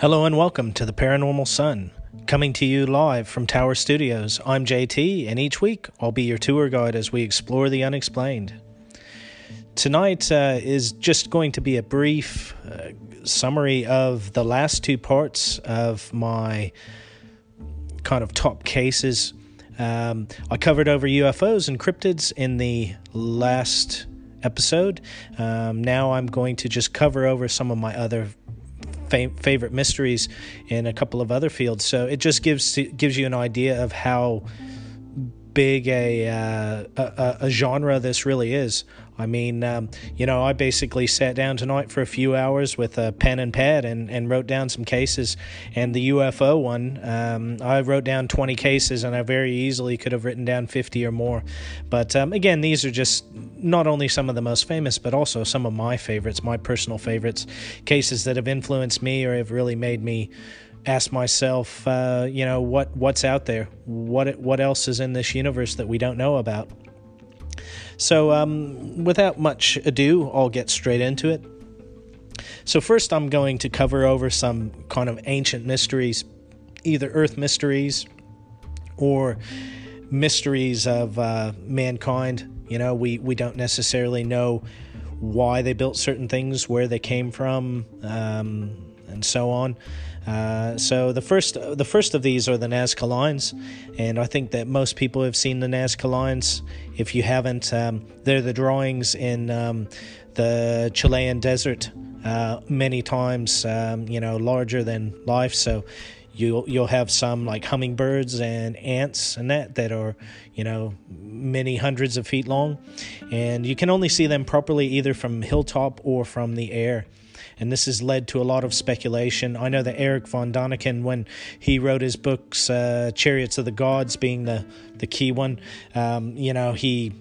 Hello and welcome to the Paranormal Sun. Coming to you live from Tower Studios, I'm JT, and each week I'll be your tour guide as we explore the unexplained. Tonight uh, is just going to be a brief uh, summary of the last two parts of my kind of top cases. Um, I covered over UFOs and cryptids in the last episode. Um, now I'm going to just cover over some of my other favorite mysteries in a couple of other fields. So it just gives gives you an idea of how big a, uh, a, a genre this really is. I mean, um, you know, I basically sat down tonight for a few hours with a pen and pad and, and wrote down some cases. And the UFO one, um, I wrote down 20 cases, and I very easily could have written down 50 or more. But um, again, these are just not only some of the most famous, but also some of my favorites, my personal favorites, cases that have influenced me or have really made me ask myself, uh, you know, what what's out there, what what else is in this universe that we don't know about. So, um, without much ado, I'll get straight into it. So, first, I'm going to cover over some kind of ancient mysteries, either Earth mysteries or mysteries of uh, mankind. You know, we, we don't necessarily know why they built certain things, where they came from, um, and so on. Uh, so the first the first of these are the Nazca lines, and I think that most people have seen the Nazca lines. If you haven't, um, they're the drawings in um, the Chilean desert, uh, many times um, you know larger than life. So you'll you'll have some like hummingbirds and ants and that that are you know many hundreds of feet long, and you can only see them properly either from hilltop or from the air and this has led to a lot of speculation. I know that Erich von Däniken, when he wrote his books, uh, Chariots of the Gods being the, the key one, um, you know, he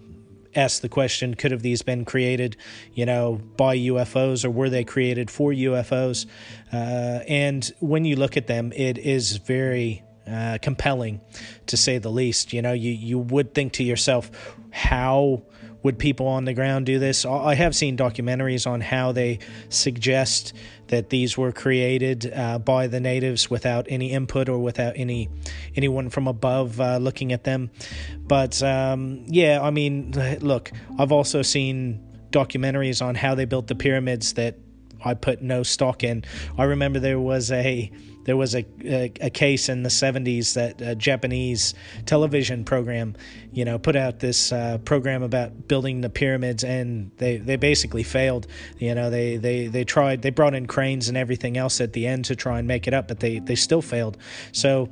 asked the question could have these been created you know by UFOs or were they created for UFOs uh, and when you look at them it is very uh, compelling to say the least you know you you would think to yourself how would people on the ground do this? I have seen documentaries on how they suggest that these were created uh, by the natives without any input or without any anyone from above uh, looking at them. But um, yeah, I mean, look, I've also seen documentaries on how they built the pyramids that I put no stock in. I remember there was a there was a, a, a case in the 70s that a Japanese television program, you know, put out this uh, program about building the pyramids, and they, they basically failed. You know, they, they, they tried, they brought in cranes and everything else at the end to try and make it up, but they, they still failed. So,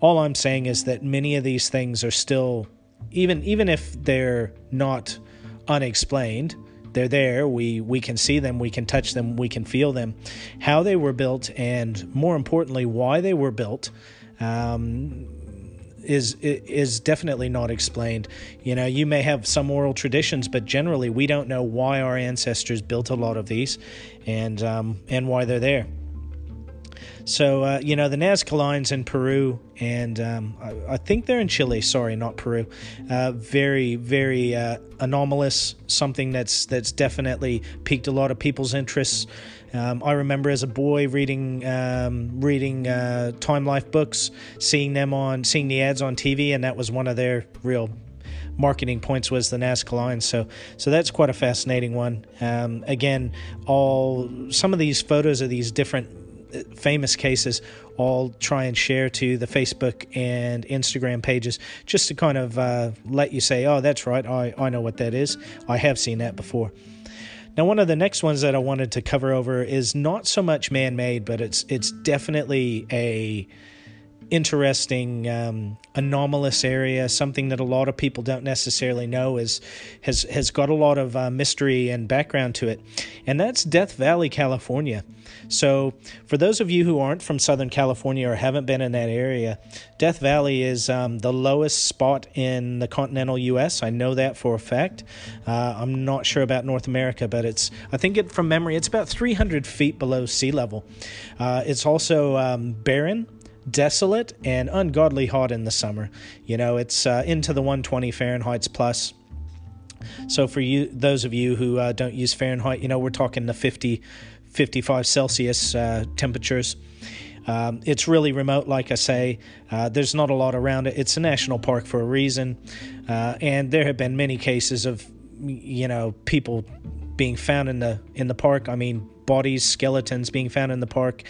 all I'm saying is that many of these things are still, even even if they're not unexplained, they're there. We we can see them, we can touch them, we can feel them. How they were built, and more importantly, why they were built. Um, is is definitely not explained. You know, you may have some oral traditions, but generally we don't know why our ancestors built a lot of these, and um, and why they're there. So, uh, you know, the Nazca lines in Peru, and um, I, I, think they're in Chile. Sorry, not Peru. Uh, very, very uh, anomalous. Something that's that's definitely piqued a lot of people's interests. Um, I remember as a boy reading um, reading uh, Time Life books, seeing them on seeing the ads on TV, and that was one of their real marketing points was the Nazca line. So so that's quite a fascinating one. Um, again, all some of these photos of these different famous cases all try and share to the Facebook and Instagram pages just to kind of uh, let you say, oh, that's right, I, I know what that is. I have seen that before. Now, one of the next ones that I wanted to cover over is not so much man made, but it's it's definitely a interesting um, anomalous area something that a lot of people don't necessarily know is has has got a lot of uh, mystery and background to it and that's Death Valley California so for those of you who aren't from Southern California or haven't been in that area Death Valley is um, the lowest spot in the continental US I know that for a fact uh, I'm not sure about North America but it's I think it from memory it's about 300 feet below sea level uh, it's also um, barren desolate and ungodly hot in the summer. You know, it's uh, into the 120 Fahrenheit's plus. So for you, those of you who uh, don't use Fahrenheit, you know, we're talking the 50, 55 Celsius uh, temperatures. Um, it's really remote, like I say. Uh, there's not a lot around it. It's a national park for a reason, uh, and there have been many cases of, you know, people being found in the in the park. I mean, bodies, skeletons being found in the park,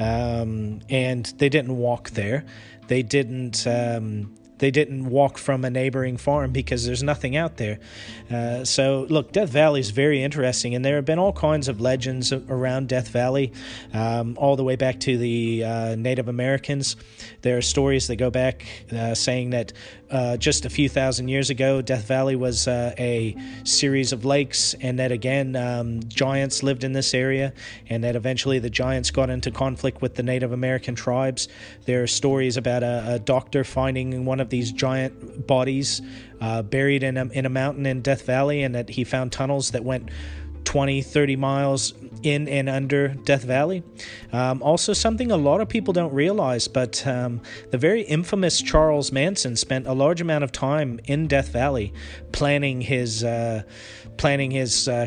um, and they didn't walk there. They didn't. Um, they didn't walk from a neighboring farm because there's nothing out there. Uh, so, look, Death Valley is very interesting, and there have been all kinds of legends around Death Valley, um, all the way back to the uh, Native Americans. There are stories that go back uh, saying that uh, just a few thousand years ago, Death Valley was uh, a series of lakes, and that again, um, giants lived in this area, and that eventually the giants got into conflict with the Native American tribes. There are stories about a, a doctor finding one of these giant bodies uh, buried in a, in a mountain in Death Valley, and that he found tunnels that went 20, 30 miles in and under Death Valley. Um, also, something a lot of people don't realize, but um, the very infamous Charles Manson spent a large amount of time in Death Valley planning his uh, planning his uh,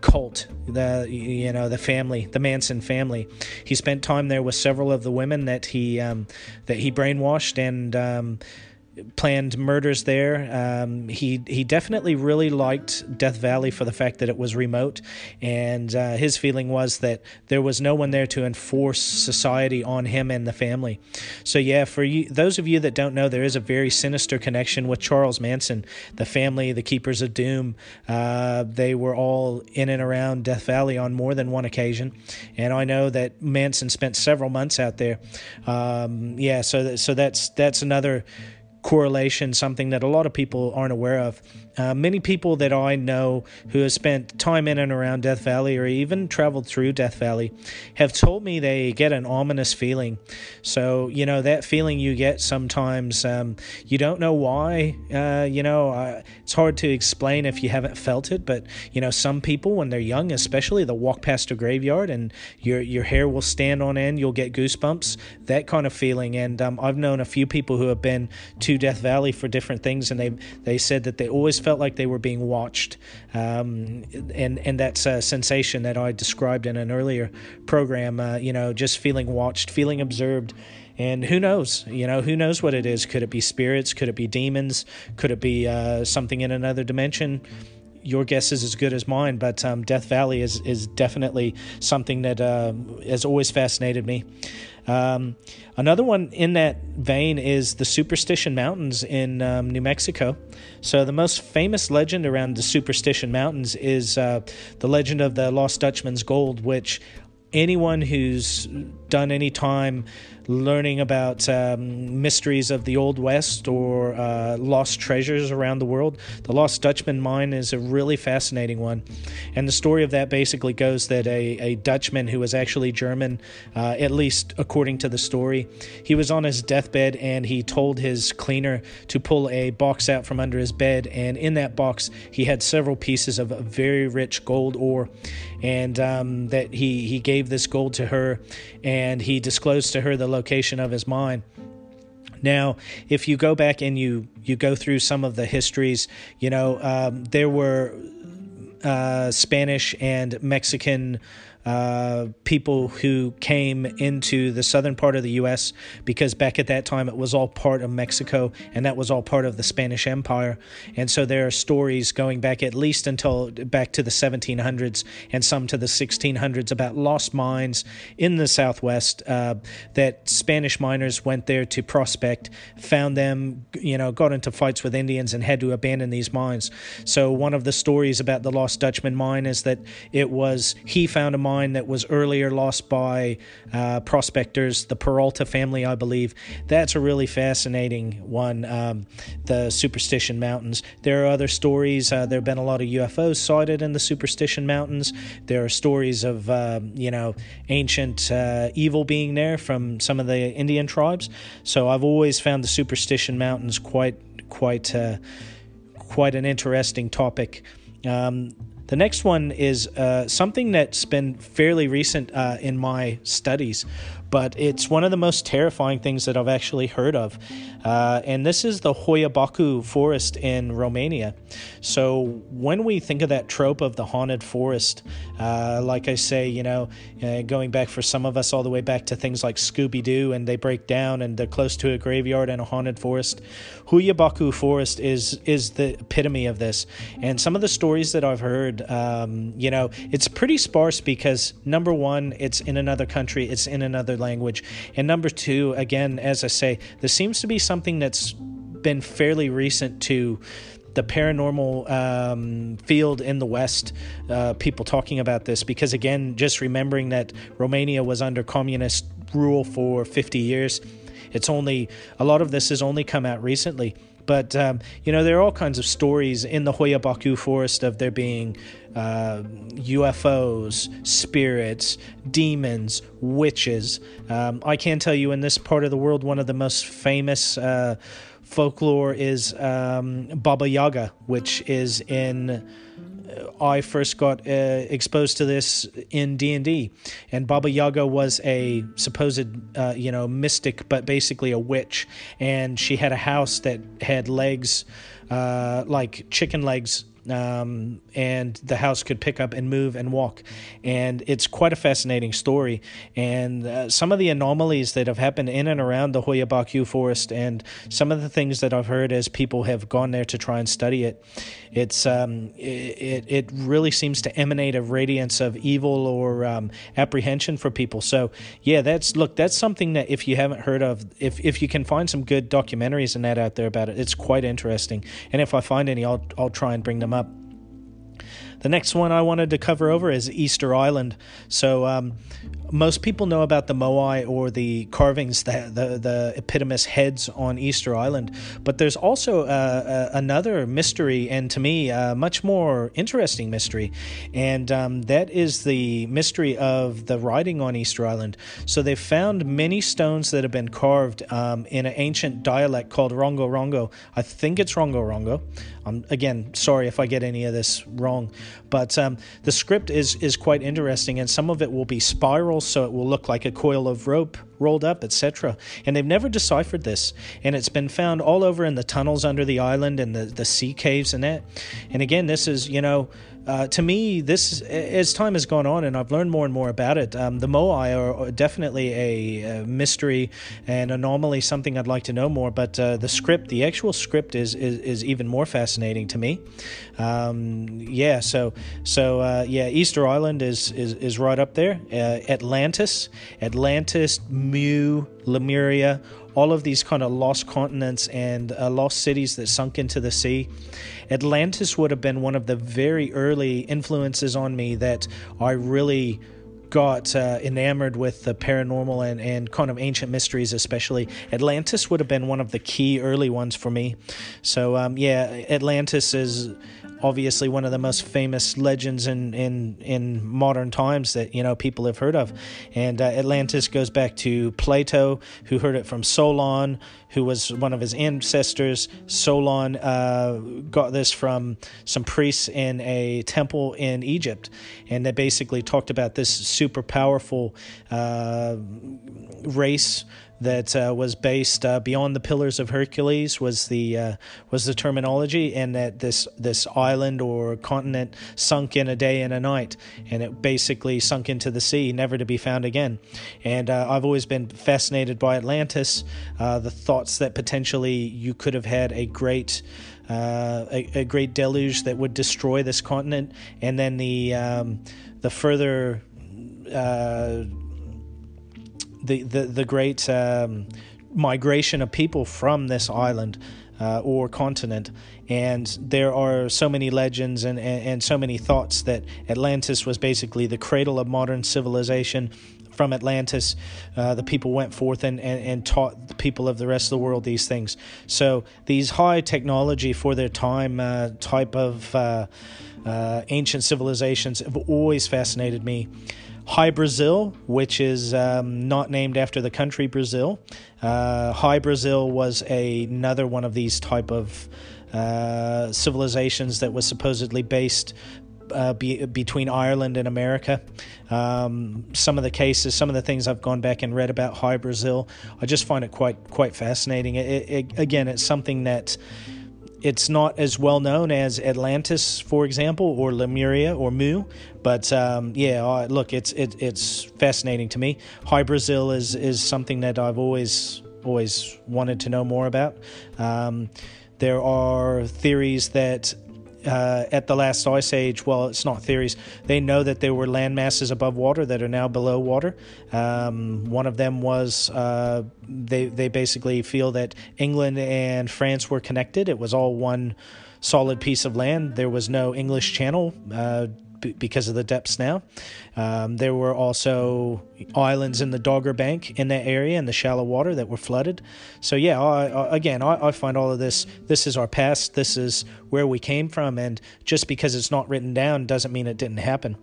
cult. The you know the family, the Manson family. He spent time there with several of the women that he um, that he brainwashed and um, planned murders there. Um, he he definitely really liked Death Valley for the fact that it was remote, and uh, his feeling was that there was no one there to enforce society on him and the family. So yeah, for you, those of you that don't know, there is a very sinister connection with Charles Manson, the family, the Keepers of Doom. Uh, they were all in and around Death Valley on more than one occasion, and I know that Manson spent several months out there. Um, yeah, so so that's that's another correlation, something that a lot of people aren't aware of. Uh, many people that I know who have spent time in and around Death Valley or even traveled through Death Valley have told me they get an ominous feeling. So, you know, that feeling you get sometimes, um, you don't know why. Uh, you know, uh, it's hard to explain if you haven't felt it, but, you know, some people, when they're young, especially, they'll walk past a graveyard and your, your hair will stand on end, you'll get goosebumps, that kind of feeling. And um, I've known a few people who have been to Death Valley for different things, and they they said that they always felt like they were being watched, um, and and that's a sensation that I described in an earlier program. Uh, you know, just feeling watched, feeling observed. And who knows? You know, who knows what it is? Could it be spirits? Could it be demons? Could it be uh, something in another dimension? Your guess is as good as mine, but um, Death Valley is is definitely something that uh, has always fascinated me. Um, another one in that vein is the Superstition Mountains in um, New Mexico. So, the most famous legend around the Superstition Mountains is uh, the legend of the Lost Dutchman's Gold, which anyone who's done any time learning about um, mysteries of the Old West or uh, lost treasures around the world. The Lost Dutchman mine is a really fascinating one. And the story of that basically goes that a, a Dutchman who was actually German, uh, at least according to the story, he was on his deathbed and he told his cleaner to pull a box out from under his bed. And in that box, he had several pieces of very rich gold ore. And um, that he, he gave this gold to her and he disclosed to her the location of his mine. Now, if you go back and you you go through some of the histories, you know um, there were uh, Spanish and Mexican uh, people who came into the southern part of the U.S. because back at that time it was all part of Mexico and that was all part of the Spanish Empire. And so there are stories going back at least until back to the 1700s and some to the 1600s about lost mines in the Southwest uh, that Spanish miners went there to prospect, found them, you know, got into fights with Indians and had to abandon these mines. So one of the stories about the Lost Dutchman mine is that it was he found a mine mine that was earlier lost by uh, prospectors, the Peralta family, I believe. That's a really fascinating one, um, the Superstition Mountains. There are other stories. Uh, there have been a lot of UFOs sighted in the Superstition Mountains. There are stories of, uh, you know, ancient uh, evil being there from some of the Indian tribes. So I've always found the Superstition Mountains quite, quite, uh, quite an interesting topic. Um, the next one is uh, something that's been fairly recent uh, in my studies, but it's one of the most terrifying things that I've actually heard of. Uh, and this is the Hoia Baciu forest in Romania. So when we think of that trope of the haunted forest, uh, like I say, you know, uh, going back for some of us all the way back to things like Scooby Doo, and they break down and they're close to a graveyard and a haunted forest. Hoia Baciu Forest is is the epitome of this. And some of the stories that I've heard, um, you know, it's pretty sparse because number one, it's in another country, it's in another language, and number two, again, as I say, this seems to be something that's been fairly recent to the paranormal um, field in the West, uh, people talking about this because, again, just remembering that Romania was under communist rule for 50 years, it's only a lot of this has only come out recently. But um, you know, there are all kinds of stories in the Hoia Baciu forest of there being uh, UFOs, spirits, demons, witches. Um, I can tell you, in this part of the world, one of the most famous. Uh, folklore is um, Baba Yaga, which is in. I first got uh, exposed to this in D and D, and Baba Yaga was a supposed, uh, you know, mystic, but basically a witch, and she had a house that had legs, uh, like chicken legs um, and the house could pick up and move and walk. And it's quite a fascinating story. And uh, some of the anomalies that have happened in and around the Hoia Baciu forest, and some of the things that I've heard as people have gone there to try and study it, it's um, it it really seems to emanate a radiance of evil or um, apprehension for people. So yeah, that's look, that's something that if you haven't heard of, if if you can find some good documentaries and that out there about it, it's quite interesting. And if I find any, I'll I'll try and bring them up. The next one I wanted to cover over is Easter Island. So, um, most people know about the moai or the carvings, the, the, the epitomous heads on Easter Island, but there's also uh, uh, another mystery, and to me, a much more interesting mystery, and um, that is the mystery of the writing on Easter Island. So they've found many stones that have been carved um, in an ancient dialect called Rongo Rongo. I think it's Rongo Rongo. I'm again sorry if I get any of this wrong, but um, the script is is quite interesting, and some of it will be spirals, so it will look like a coil of rope rolled up, etc. And they've never deciphered this, and it's been found all over in the tunnels under the island and the the sea caves and that. And again, this is you know uh, to me, this as time has gone on and I've learned more and more about it, um, the Moai are definitely a, a, mystery and anomaly, something I'd like to know more. But uh, the script, the actual script, is is, is even more fascinating to me. Um, yeah, so so uh, yeah, Easter Island is is, is right up there. Uh, Atlantis, Atlantis, Mu, Lemuria all of these kind of lost continents and uh, lost cities that sunk into the sea. Atlantis would have been one of the very early influences on me that I really got uh, enamored with the paranormal and, and kind of ancient mysteries, especially. Atlantis would have been one of the key early ones for me. So, um, yeah, Atlantis is obviously one of the most famous legends in, in, in modern times that you know people have heard of. And uh, Atlantis goes back to Plato, who heard it from Solon, who was one of his ancestors. Solon uh, got this from some priests in a temple in Egypt, and they basically talked about this super powerful uh, race that uh, was based uh, beyond the Pillars of Hercules was the uh, was the terminology, and that this this island or continent sunk in a day and a night, and it basically sunk into the sea, never to be found again. And uh, I've always been fascinated by Atlantis, uh, the thoughts that potentially you could have had a great. Uh, a, a, great deluge that would destroy this continent, and then the um, the further the the the great um, migration of people from this island uh, or continent. And there are so many legends and, and, and, so many thoughts that Atlantis was basically the cradle of modern civilization. From Atlantis, uh, the people went forth and, and, and, taught the people of the rest of the world these things. So, these high technology for their time uh, type of uh, uh, ancient civilizations have always fascinated me. Hy-Brasil, which is um, not named after the country Brazil. Uh, Hy-Brasil was a, another one of these type of uh, civilizations that was supposedly based uh, be, between Ireland and America. Um, some of the cases, some of the things I've gone back and read about Hy-Brasil, I just find it quite quite fascinating. It, it, again, it's something that it's not as well known as Atlantis, for example, or Lemuria or Mu, but um, yeah, look, it's it, it's fascinating to me. Hy-Brasil is is something that I've always always wanted to know more about. Um, there are theories that uh, at the last ice age, well, it's not theories. They know that there were land masses above water that are now below water. Um, one of them was uh, they they basically feel that England and France were connected. It was all one solid piece of land. There was no English Channel. Uh, because of the depths now. Um, there were also islands in the Dogger Bank in that area in the shallow water that were flooded. So yeah, I, I, again, I, I, find all of this. This is our past. This is where we came from, and just because it's not written down doesn't mean it didn't happen.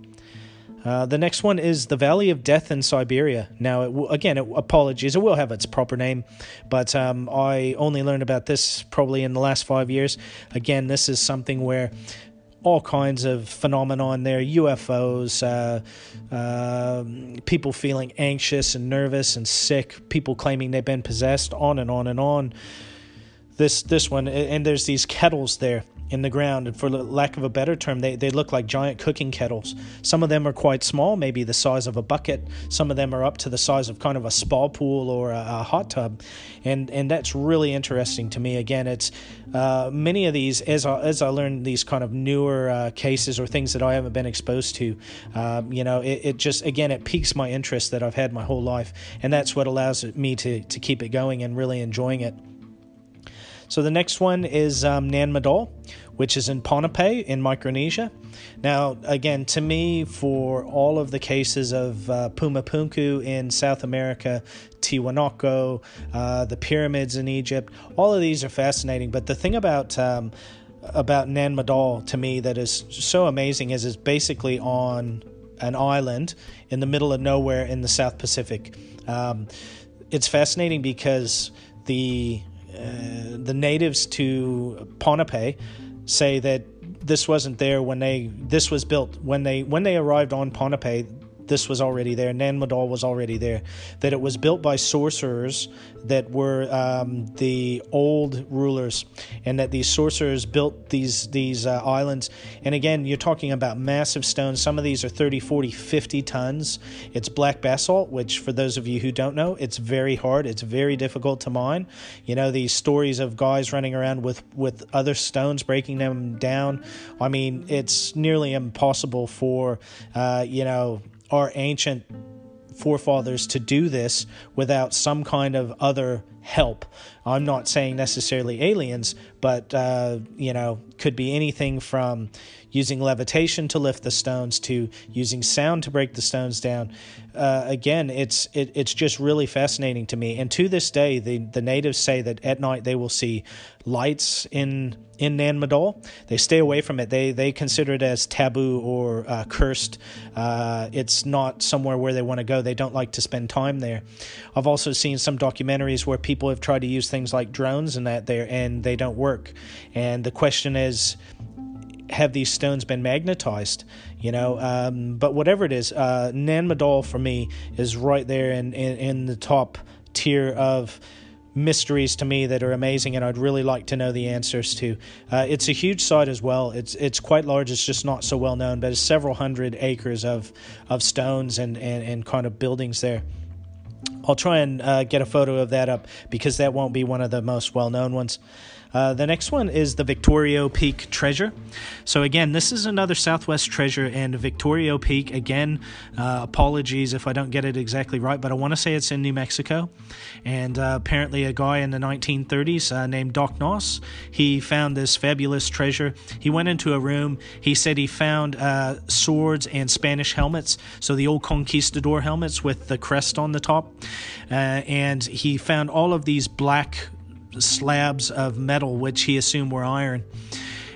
Uh, the next one is the Valley of Death in Siberia. Now, it again, it, apologies, it will have its proper name, but um, I only learned about this probably in the last five years. Again, this is something where all kinds of phenomenon there UFOs, uh, uh, people feeling anxious and nervous and sick, people claiming they've been possessed, on and on and on. This, this one, and there's these kettles there in the ground. And for lack of a better term, they, they look like giant cooking kettles. Some of them are quite small, maybe the size of a bucket. Some of them are up to the size of kind of a spa pool or a, a hot tub. And, and that's really interesting to me. Again, it's uh, many of these, as I, as I learn these kind of newer uh, cases or things that I haven't been exposed to, um, you know, it, it just, again, it piques my interest that I've had my whole life. And that's what allows me to, to keep it going and really enjoying it. So the next one is um, Nan Madol, which is in Ponape in Micronesia. Now, again, to me, for all of the cases of uh, Puma Punku in South America, Tiwanaku, uh, the pyramids in Egypt, all of these are fascinating. But the thing about um, about Nan Madol to me that is so amazing is it's basically on an island in the middle of nowhere in the South Pacific. Um, it's fascinating because the uh, the natives to Ponape say that this wasn't there when they this was built when they when they arrived on Ponape this was already there. Nan Madol was already there. That it was built by sorcerers that were um, the old rulers, and that these sorcerers built these these uh, islands. And again, you're talking about massive stones. Some of these are 30, 40, 50 tons. It's black basalt, which for those of you who don't know, it's very hard. It's very difficult to mine. You know these stories of guys running around with with other stones breaking them down. I mean, it's nearly impossible for uh, you know our ancient forefathers to do this without some kind of other help. I'm not saying necessarily aliens, but uh, you know, could be anything from using levitation to lift the stones to using sound to break the stones down. Uh, again, it's it, it's just really fascinating to me. And to this day, the the natives say that at night they will see lights in in Nan Madol. They stay away from it. They they consider it as taboo or uh, cursed. Uh, it's not somewhere where they want to go. They don't like to spend time there. I've also seen some documentaries where people have tried to use things like drones and that there, and they don't work. And the question is, have these stones been magnetized? You know, um, but whatever it is, uh, Nan Madol for me is right there in, in, in the top tier of mysteries to me that are amazing and I'd really like to know the answers to. Uh, it's a huge site as well. It's it's quite large. It's just not so well known, but it's several hundred acres of of stones and and, and kind of buildings there. I'll try and uh, get a photo of that up because that won't be one of the most well known ones. Uh, the next one is the Victorio Peak Treasure. So, again, this is another Southwest treasure, and Victorio Peak, again, uh, apologies if I don't get it exactly right, but I want to say it's in New Mexico. And uh, apparently, a guy in the 1930s uh, named Doc Noss, he found this fabulous treasure. He went into a room, he said he found uh, swords and Spanish helmets, so the old conquistador helmets with the crest on the top. Uh, and he found all of these black slabs of metal, which he assumed were iron.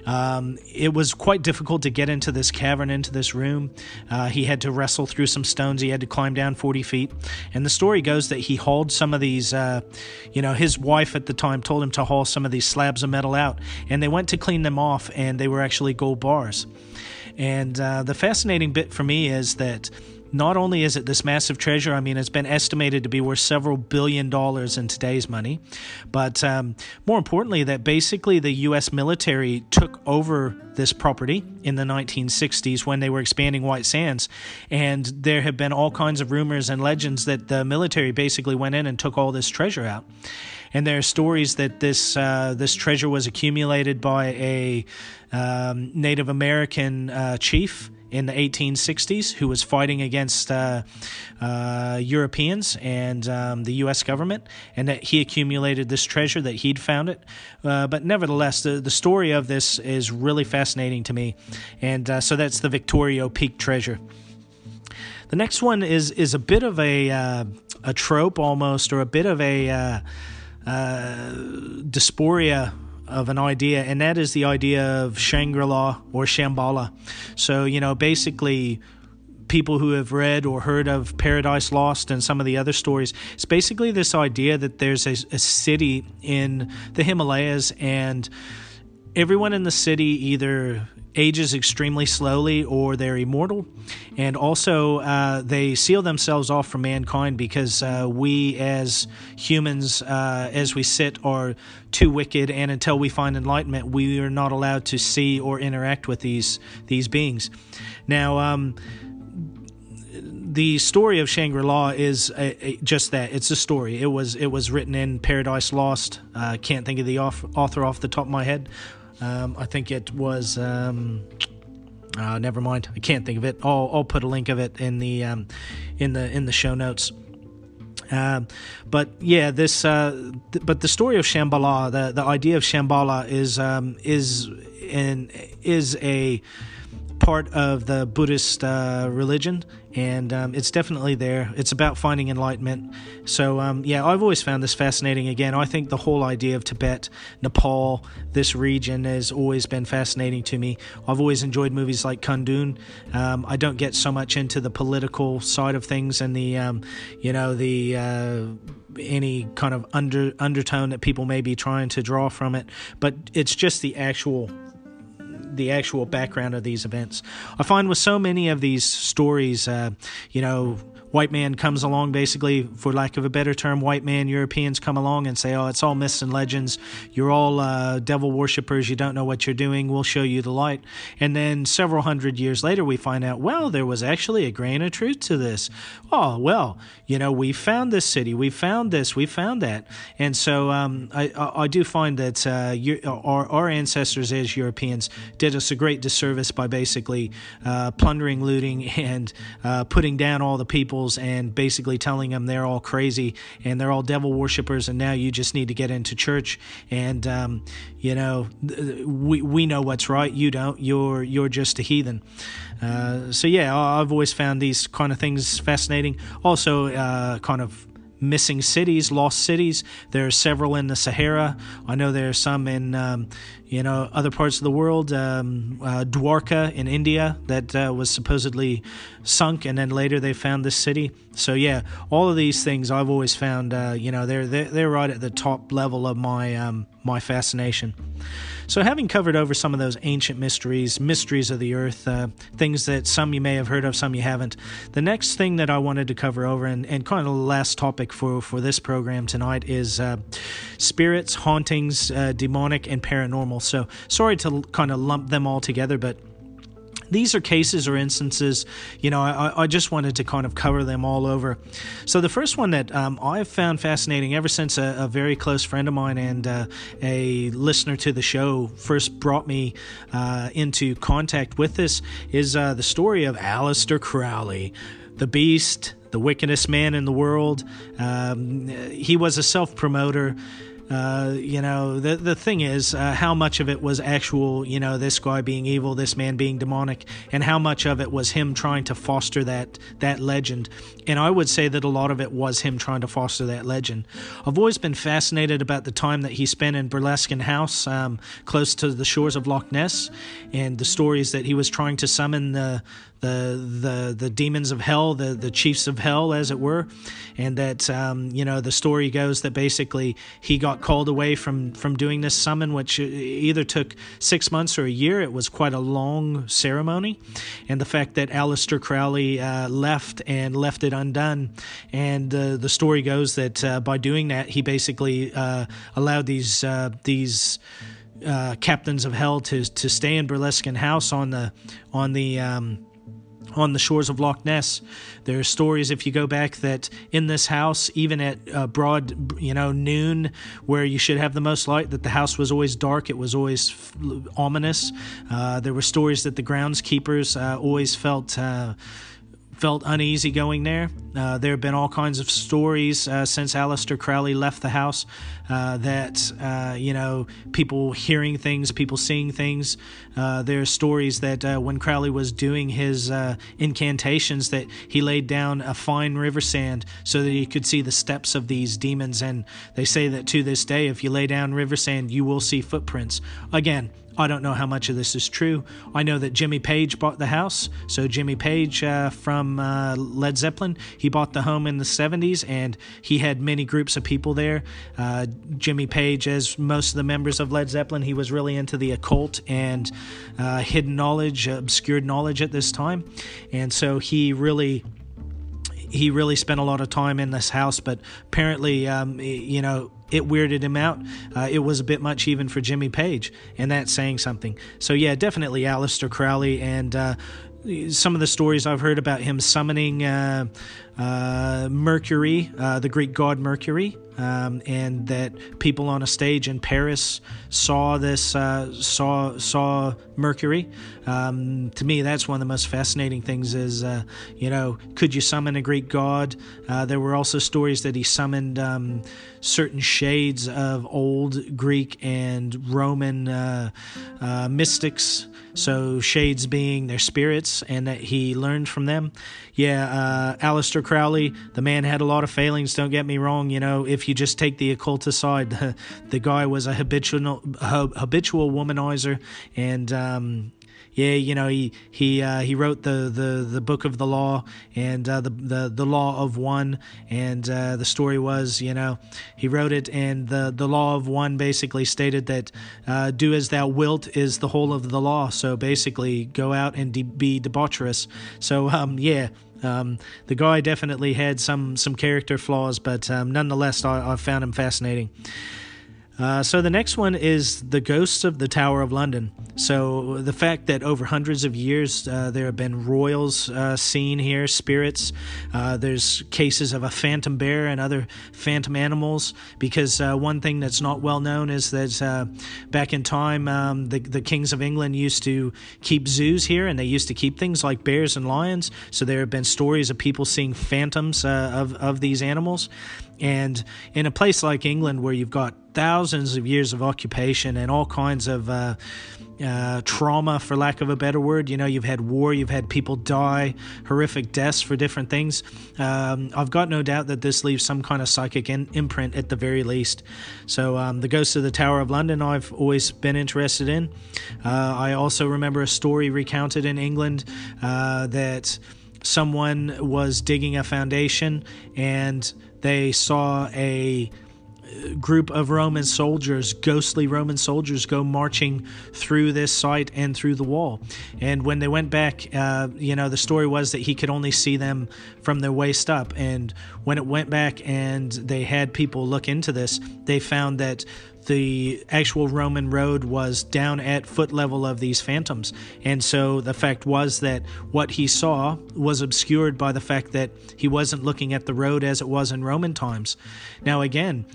Um, it was quite difficult to get into this cavern, into this room. Uh, he had to wrestle through some stones. He had to climb down 40 feet. And the story goes that he hauled some of these, uh, you know, his wife at the time told him to haul some of these slabs of metal out. And they went to clean them off, and they were actually gold bars. And uh, the fascinating bit for me is that not only is it this massive treasure, I mean, it's been estimated to be worth several billion dollars in today's money, but um, more importantly, that basically the U.S. military took over this property in the 1960s when they were expanding White Sands, and there have been all kinds of rumors and legends that the military basically went in and took all this treasure out. And there are stories that this uh, this treasure was accumulated by a um, Native American uh, chief in the 1860s who was fighting against uh, uh, Europeans and um, the U.S. government, and that he accumulated this treasure, that he'd found it. Uh, but nevertheless, the, the story of this is really fascinating to me. And uh, so that's the Victorio Peak treasure. The next one is is a bit of a uh, a trope almost, or a bit of a uh, dysphoria of an idea, and that is the idea of Shangri La or Shambhala. So, you know, basically, people who have read or heard of Paradise Lost and some of the other stories, it's basically this idea that there's a, a city in the Himalayas and everyone in the city either ages extremely slowly or they're immortal. And also, uh, they seal themselves off from mankind because uh, we, as humans, uh, as we sit, are too wicked. And until we find enlightenment, we are not allowed to see or interact with these these beings. Now, um, the story of Shangri La is a, a, just that. It's a story. It was it was written in Paradise Lost. Uh, can't think of the off, author off the top of my head. Um, I think it was. Um, uh, never mind. I can't think of it. I'll, I'll put a link of it in the um, in the in the show notes. Um, but yeah, this. Uh, th- but the story of Shambhala, the the idea of Shambhala is um, is in is a part of the Buddhist uh, religion, and um, it's definitely there. It's about finding enlightenment. So, um, yeah, I've always found this fascinating. Again, I think the whole idea of Tibet, Nepal, this region has always been fascinating to me. I've always enjoyed movies like Kundun. Um, I don't get so much into the political side of things and the, um, you know, the. Uh, any kind of under undertone that people may be trying to draw from it, but it's just the actual the actual background of these events. I find with so many of these stories, uh, you know, white man comes along, basically, for lack of a better term, white man Europeans come along and say, oh, it's all myths and legends. You're all uh, devil worshippers. You don't know what you're doing. We'll show you the light. And then several hundred years later, we find out, well, there was actually a grain of truth to this. Oh, well, you know, we found this city. We found this. We found that. And so um, I, I, do find that uh, you, our, our ancestors as Europeans did us a great disservice by basically uh, plundering, looting, and uh, putting down all the people and basically telling them they're all crazy and they're all devil worshippers and now you just need to get into church. And um, you know we we know what's right. You don't. You're you're just a heathen. Uh, so yeah I've always found these kind of things fascinating. Also uh, kind of missing cities, lost cities. There are several in the Sahara. I know there are some in um, you know other parts of the world. Um, uh, Dwarka in India that uh, was supposedly sunk, and then later they found this city. So yeah, all of these things I've always found. Uh, you know they're, they're they're right at the top level of my um, my fascination. So, having covered over some of those ancient mysteries, mysteries of the earth, uh, things that some you may have heard of, some you haven't, the next thing that I wanted to cover over, and, and kind of the last topic for, for this program tonight, is uh, spirits, hauntings, uh, demonic, and paranormal. So, sorry to kind of lump them all together, but these are cases or instances, you know, I, I, just wanted to kind of cover them all over. So, the first one that um, I've found fascinating ever since a, a, very close friend of mine and uh, a listener to the show first brought me uh, into contact with this is uh, the story of Aleister Crowley, the beast, the wickedest man in the world. Um, he was a self promoter. Uh, you know, the the thing is, uh, how much of it was actual, you know, this guy being evil, this man being demonic, and how much of it was him trying to foster that that legend. And I would say that a lot of it was him trying to foster that legend. I've always been fascinated about the time that he spent in Boleskine House, um, close to the shores of Loch Ness, and the stories that he was trying to summon the the the the demons of hell, the the chiefs of hell, as it were, and that um, you know the story goes that basically he got called away from from doing this summon, which either took six months or a year. It was quite a long ceremony, and the fact that Aleister Crowley uh, left and left it undone, and uh, the story goes that uh, by doing that he basically uh, allowed these uh, these. Uh, captains of hell to to stay in Boleskine House on the on the um, on the shores of Loch Ness. There are stories, if you go back, that in this house, even at uh, broad, you know, noon, where you should have the most light, that the house was always dark. It was always f- ominous. Uh, there were stories that the groundskeepers uh, always felt uh, felt uneasy going there. Uh, there have been all kinds of stories uh, since Aleister Crowley left the house uh, that, uh, you know, people hearing things, people seeing things. Uh, there are stories that uh, when Crowley was doing his incantations that he laid down a fine river sand so that he could see the steps of these demons. And they say that to this day, if you lay down river sand, you will see footprints. Again, I don't know how much of this is true. I know that Jimmy Page bought the house. So, Jimmy Page uh, from uh, Led Zeppelin, he bought the home in the 70s and he had many groups of people there. Uh, Jimmy Page, as most of the members of Led Zeppelin, he was really into the occult and uh, hidden knowledge, obscured knowledge at this time. And so he really he really spent a lot of time in this house, but apparently, um, you know, it weirded him out. Uh, it was a bit much even for Jimmy Page, and that's saying something. So yeah, definitely Aleister Crowley, and uh, some of the stories I've heard about him summoning uh, uh, Mercury, uh, the Greek god Mercury, um, and that people on a stage in Paris saw this, uh, saw saw Mercury. Um, to me, that's one of the most fascinating things. Is uh, you know, could you summon a Greek god? Uh, there were also stories that he summoned um, certain shades of old Greek and Roman mystics. So shades being their spirits, and that he learned from them. Yeah, uh, Aleister Crowley, the man had a lot of failings. Don't get me wrong. You know, if you just take the occult aside, the, the guy was a habitual habitual womanizer, and um, yeah, you know, he he uh, he wrote the, the the book of the law and uh, the, the the law of one, and uh, the story was, you know, he wrote it, and the the law of one basically stated that uh, do as thou wilt is the whole of the law. So basically, go out and de- be debaucherous. So um, yeah, um, the guy definitely had some some character flaws, but um, nonetheless, I, I, found him fascinating. Uh, so the next one is the ghosts of the Tower of London. So the fact that over hundreds of years uh, there have been royals uh, seen here, spirits. Uh, there's cases of a phantom bear and other phantom animals. Because uh, one thing that's not well known is that back in time, um, the the kings of England used to keep zoos here, and they used to keep things like bears and lions. So there have been stories of people seeing phantoms of of these animals. And in a place like England, where you've got thousands of years of occupation and all kinds of uh, uh, trauma, for lack of a better word, you know, you've had war, you've had people die, horrific deaths for different things. Um, I've got no doubt that this leaves some kind of psychic in- imprint at the very least. So, um, the Ghost of the Tower of London, I've always been interested in. Uh, I also remember a story recounted in England uh, that someone was digging a foundation and they saw a group of Roman soldiers, ghostly Roman soldiers, go marching through this site and through the wall. And when they went back, uh, you know, the story was that he could only see them from their waist up. And when it went back and they had people look into this, they found that the actual Roman road was down at foot level of these phantoms. And so the fact was that what he saw was obscured by the fact that he wasn't looking at the road as it was in Roman times. Now, again,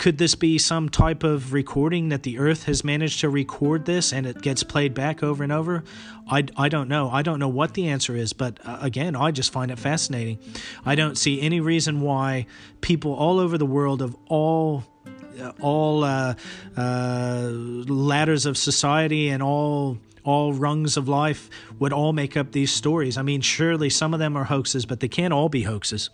could this be some type of recording that the earth has managed to record this and it gets played back over and over i, I don't know i don't know what the answer is but uh, again i just find it fascinating i don't see any reason why people all over the world of all all uh, uh, ladders of society and all all rungs of life would all make up these stories. I mean, surely some of them are hoaxes, but they can't all be hoaxes.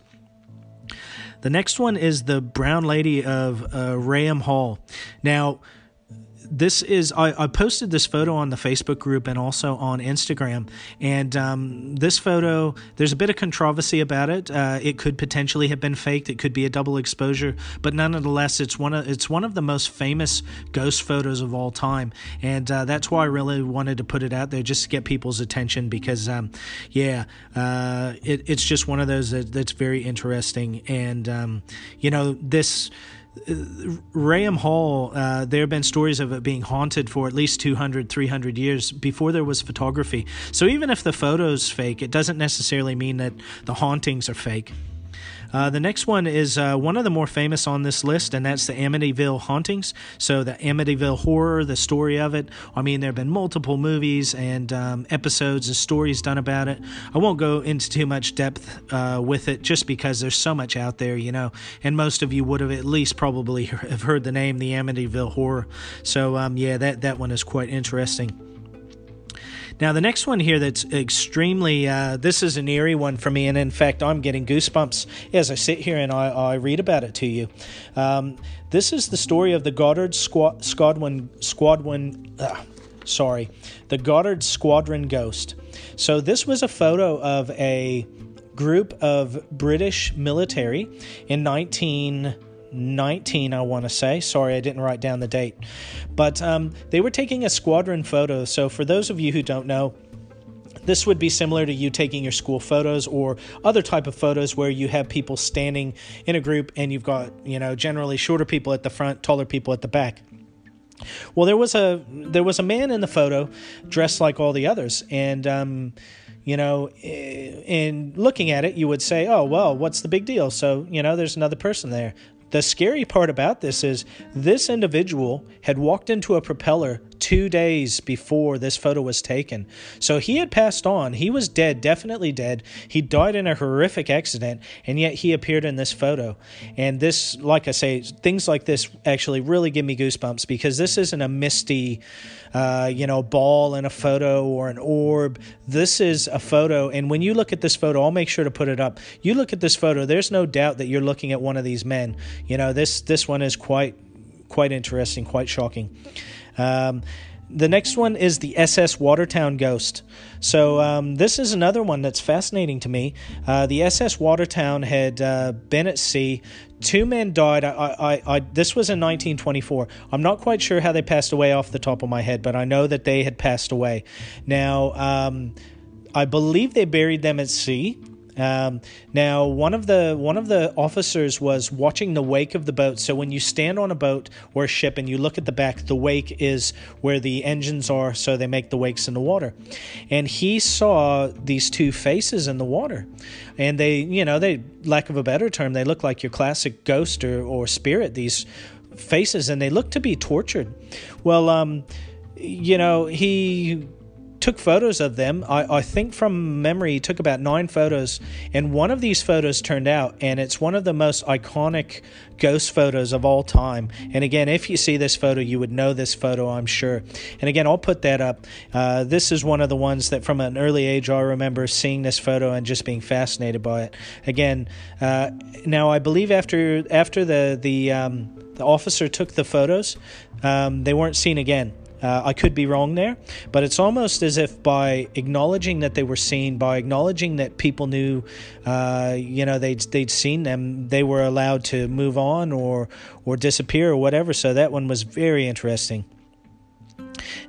The next one is the Brown Lady of uh, Hall. Now, this is I, I, posted this photo on the Facebook group and also on Instagram. And um, this photo, there's a bit of controversy about it. Uh, it could potentially have been faked. It could be a double exposure, but nonetheless, it's one of it's one of the most famous ghost photos of all time. And uh, that's why I really wanted to put it out there just to get people's attention because, um, yeah, uh, it, it's just one of those that, that's very interesting. And um, you know this Raynham Hall, uh, there have been stories of it being haunted for at least 200, 300 years before there was photography. So even if the photo's fake, it doesn't necessarily mean that the hauntings are fake. Uh, the next one is uh, one of the more famous on this list, and that's the Amityville Hauntings. So, the Amityville Horror, the story of it. I mean, there have been multiple movies and um, episodes and stories done about it. I won't go into too much depth uh, with it just because there's so much out there, you know, and most of you would have at least probably have heard the name, the Amityville Horror. So, um, yeah, that, that one is quite interesting. Now, the next one here that's extremely, uh, this is an eerie one for me, and in fact, I'm getting goosebumps as I sit here and I, I read about it to you. Um, this is the story of the Goddard Squad, Squadron, Squadron, uh, sorry, the Goddard Squadron Ghost. So, this was a photo of a group of British military in 19- 19, I want to say. Sorry, I didn't write down the date. But um, they were taking a squadron photo. So, for those of you who don't know, this would be similar to you taking your school photos or other type of photos where you have people standing in a group and you've got, you know, generally shorter people at the front, taller people at the back. Well, there was a there was a man in the photo dressed like all the others, and um, you know, in looking at it, you would say, "Oh, well, what's the big deal?" So, you know, there's another person there. The scary part about this is this individual had walked into a propeller two days before this photo was taken. So he had passed on. He was dead, definitely dead. He died in a horrific accident, and yet he appeared in this photo. And this, like I say, things like this actually really give me goosebumps because this isn't a misty, uh, you know, ball in a photo or an orb. This is a photo. And when you look at this photo, I'll make sure to put it up. You look at this photo, there's no doubt that you're looking at one of these men. You know, this this one is quite quite interesting, quite shocking. Um, the next one is the SS Watertown Ghost. So, um, this is another one that's fascinating to me. Uh, the SS Watertown had uh, been at sea. Two men died. I, I, I, this was in 1924. I'm not quite sure how they passed away off the top of my head, but I know that they had passed away. Now, um, I believe they buried them at sea. Um, now, one of the one of the officers was watching the wake of the boat. So when you stand on a boat or a ship and you look at the back, the wake is where the engines are, so they make the wakes in the water. And he saw these two faces in the water, and they, you know, they lack of a better term, they look like your classic ghost or, or spirit. These faces, and they look to be tortured. Well, um, you know, he took photos of them. I, I, think from memory, he took about nine photos, and one of these photos turned out, and it's one of the most iconic ghost photos of all time. And again, if you see this photo, you would know this photo, I'm sure. And again, I'll put that up. Uh, this is one of the ones that from an early age I remember seeing this photo and just being fascinated by it. Again, uh, now I believe after after the the um, the officer took the photos, um, they weren't seen again. Uh, I could be wrong there, but it's almost as if by acknowledging that they were seen, by acknowledging that people knew, uh, you know, they'd they'd seen them, they were allowed to move on or or disappear or whatever. So that one was very interesting.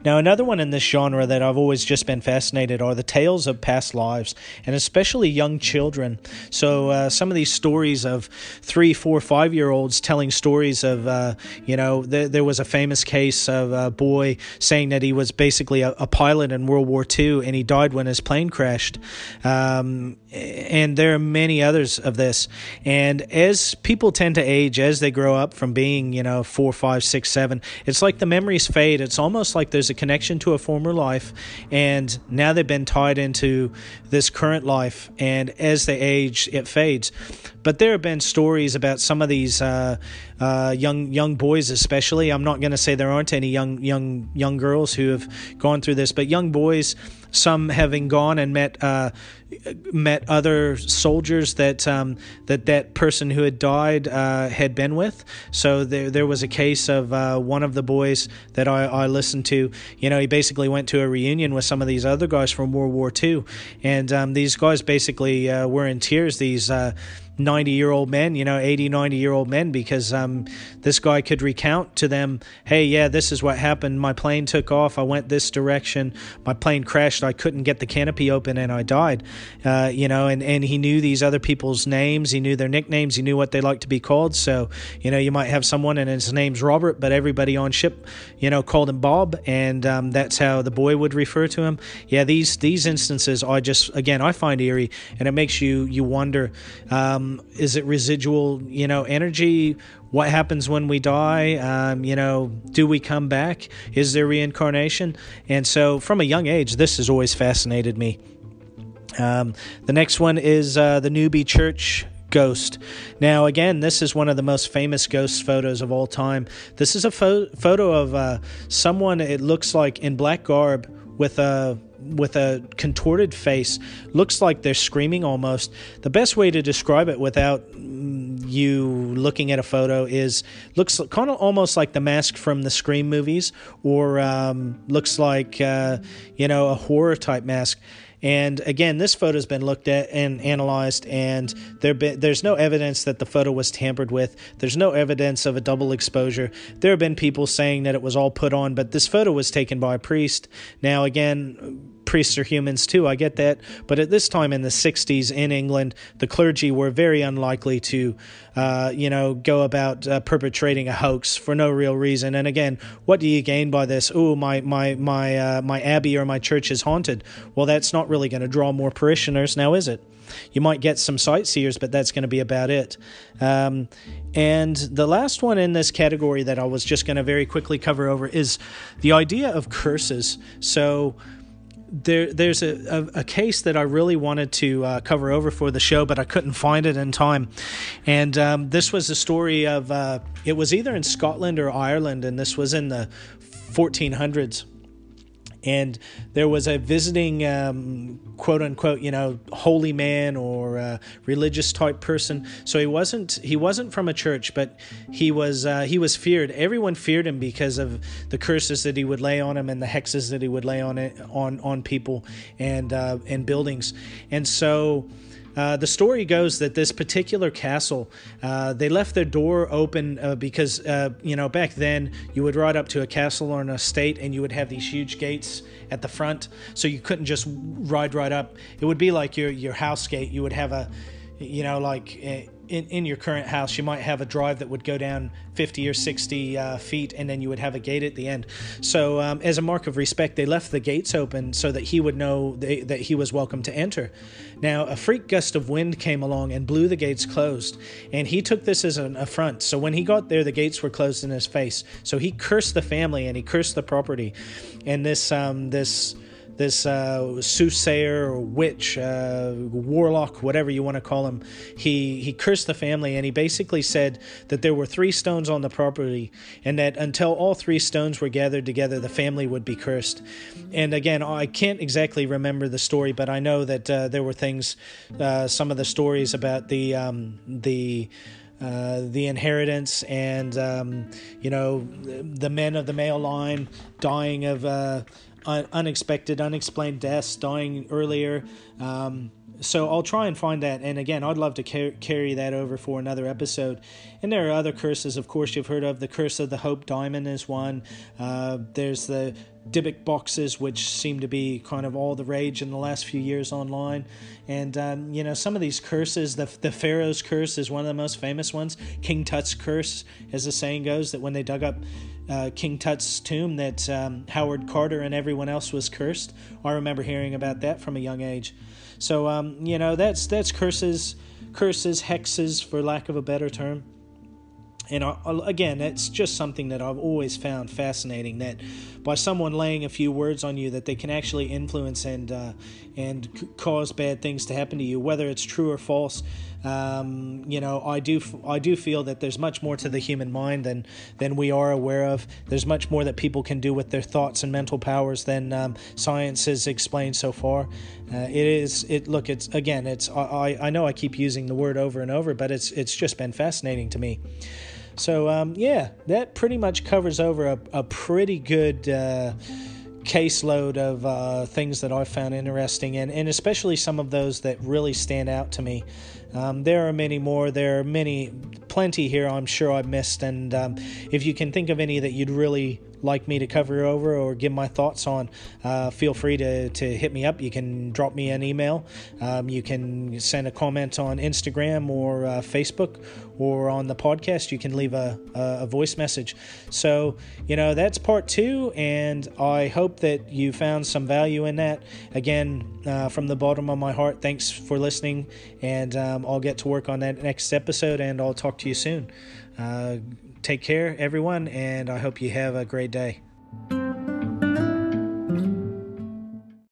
Now, another one in this genre that I've always just been fascinated are the tales of past lives, and especially young children. So, uh, some of these stories of three, four, five year olds telling stories of, uh, you know, th- there was a famous case of a boy saying that he was basically a, a pilot in World War II and he died when his plane crashed. Um, and there are many others of this. And as people tend to age, as they grow up from being, you know, four, five, six, seven, it's like the memories fade. It's almost like there's a connection to a former life, and now they've been tied into this current life. And as they age, it fades. but there have been stories about some of these uh, uh, young young boys, especially. I'm not going to say there aren't any young young young girls who have gone through this, but young boys, some having gone and met uh, met other soldiers that um, that that person who had died uh, had been with. So there there was a case of uh, one of the boys that I, I listened to. You know, he basically went to a reunion with some of these other guys from World War II, and um, these guys basically uh, were in tears. These uh, 90 year old men, you know, 80, 90 year old men, because um, this guy could recount to them, hey, yeah, this is what happened. My plane took off. I went this direction. My plane crashed. I couldn't get the canopy open and I died. Uh, you know, and, and he knew these other people's names. He knew their nicknames. He knew what they like to be called. So, you know, you might have someone and his name's Robert, but everybody on ship, you know, called him Bob. And um, that's how the boy would refer to him. Yeah, these, these instances I just, again, I find eerie and it makes you, you wonder. Um, is it residual, you know, energy? What happens when we die? Um, you know, do we come back? Is there reincarnation? And so, from a young age, this has always fascinated me. Um, the next one is uh, the Newby Church ghost. Now, again, this is one of the most famous ghost photos of all time. This is a fo- photo of uh, someone, it looks like in black garb with a with a contorted face looks like they're screaming almost. The best way to describe it without you looking at a photo is looks kind of almost like the mask from the scream movies or um, looks like uh, you know a horror type mask and again, this photo has been looked at and analyzed, and there there's no evidence that the photo was tampered with. There's no evidence of a double exposure. There have been people saying that it was all put on, but this photo was taken by a priest. Now, again, priests are humans too, I get that. But at this time in the 60s in England, the clergy were very unlikely to, uh, you know, go about uh, perpetrating a hoax for no real reason. And again, what do you gain by this? Oh, my, my, my, uh, my abbey or my church is haunted. Well, that's not really going to draw more parishioners now, is it? You might get some sightseers, but that's going to be about it. Um, and the last one in this category that I was just going to very quickly cover over is the idea of curses. So, there there's a, a, a, case that I really wanted to uh, cover over for the show, but I couldn't find it in time. And um, this was a story of uh, it was either in Scotland or Ireland, and this was in the 1400s and there was a visiting um, quote unquote you know holy man or religious type person. So he wasn't he wasn't from a church but he was uh, he was feared. Everyone feared him because of the curses that he would lay on him and the hexes that he would lay on it on on people and uh, and buildings. And so uh, the story goes that this particular castle, uh, they left their door open uh, because, uh, you know, back then you would ride up to a castle or an estate and you would have these huge gates at the front. So you couldn't just ride right up. It would be like your, your house gate. You would have a, you know, like eh, in, in your current house, you might have a drive that would go down 50 or 60 uh, feet, and then you would have a gate at the end. So, um, as a mark of respect, they left the gates open so that he would know they, that he was welcome to enter. Now, a freak gust of wind came along and blew the gates closed, and he took this as an affront. So, when he got there, the gates were closed in his face. So, he cursed the family and he cursed the property. And this, um, this, this uh, soothsayer or witch, uh, warlock, whatever you want to call him, he, he cursed the family and he basically said that there were three stones on the property and that until all three stones were gathered together, the family would be cursed. And again, I can't exactly remember the story, but I know that uh, there were things, uh, some of the stories about the um, the uh, the inheritance and um, you know the men of the male line dying of uh, unexpected, unexplained deaths, dying earlier. Um, so I'll try and find that. And again, I'd love to car- carry that over for another episode. And there are other curses, of course, you've heard of. The curse of the Hope Diamond is one. Uh, there's the Dybbuk boxes, which seem to be kind of all the rage in the last few years online. And, um, you know, some of these curses, the, the Pharaoh's curse is one of the most famous ones. King Tut's curse, as the saying goes, that when they dug up uh, King Tut's tomb, that um, Howard Carter and everyone else was cursed. I remember hearing about that from a young age. So, um, you know, that's, that's curses, curses, hexes, for lack of a better term. And I, again, it's just something that I've always found fascinating. That by someone laying a few words on you, that they can actually influence and uh, and c- cause bad things to happen to you, whether it's true or false. Um, you know, I do I do feel that there's much more to the human mind than than we are aware of. There's much more that people can do with their thoughts and mental powers than um, science has explained so far. Uh, it is it look it's again it's I I know I keep using the word over and over, but it's it's just been fascinating to me. So, um, yeah, that pretty much covers over a, a pretty good uh, caseload of uh, things that I found interesting, and, and especially some of those that really stand out to me. Um, there are many more. There are many, plenty here I'm sure I missed. And um, if you can think of any that you'd really like me to cover over or give my thoughts on, uh, feel free to, to hit me up. You can drop me an email. Um, you can send a comment on Instagram or uh, Facebook or on the podcast. You can leave a, a, voice message. So, you know, that's part two. And I hope that you found some value in that. Again, uh, from the bottom of my heart, thanks for listening. And um, I'll get to work on that next episode and I'll talk to you soon. Uh, take care, everyone, and I hope you have a great day.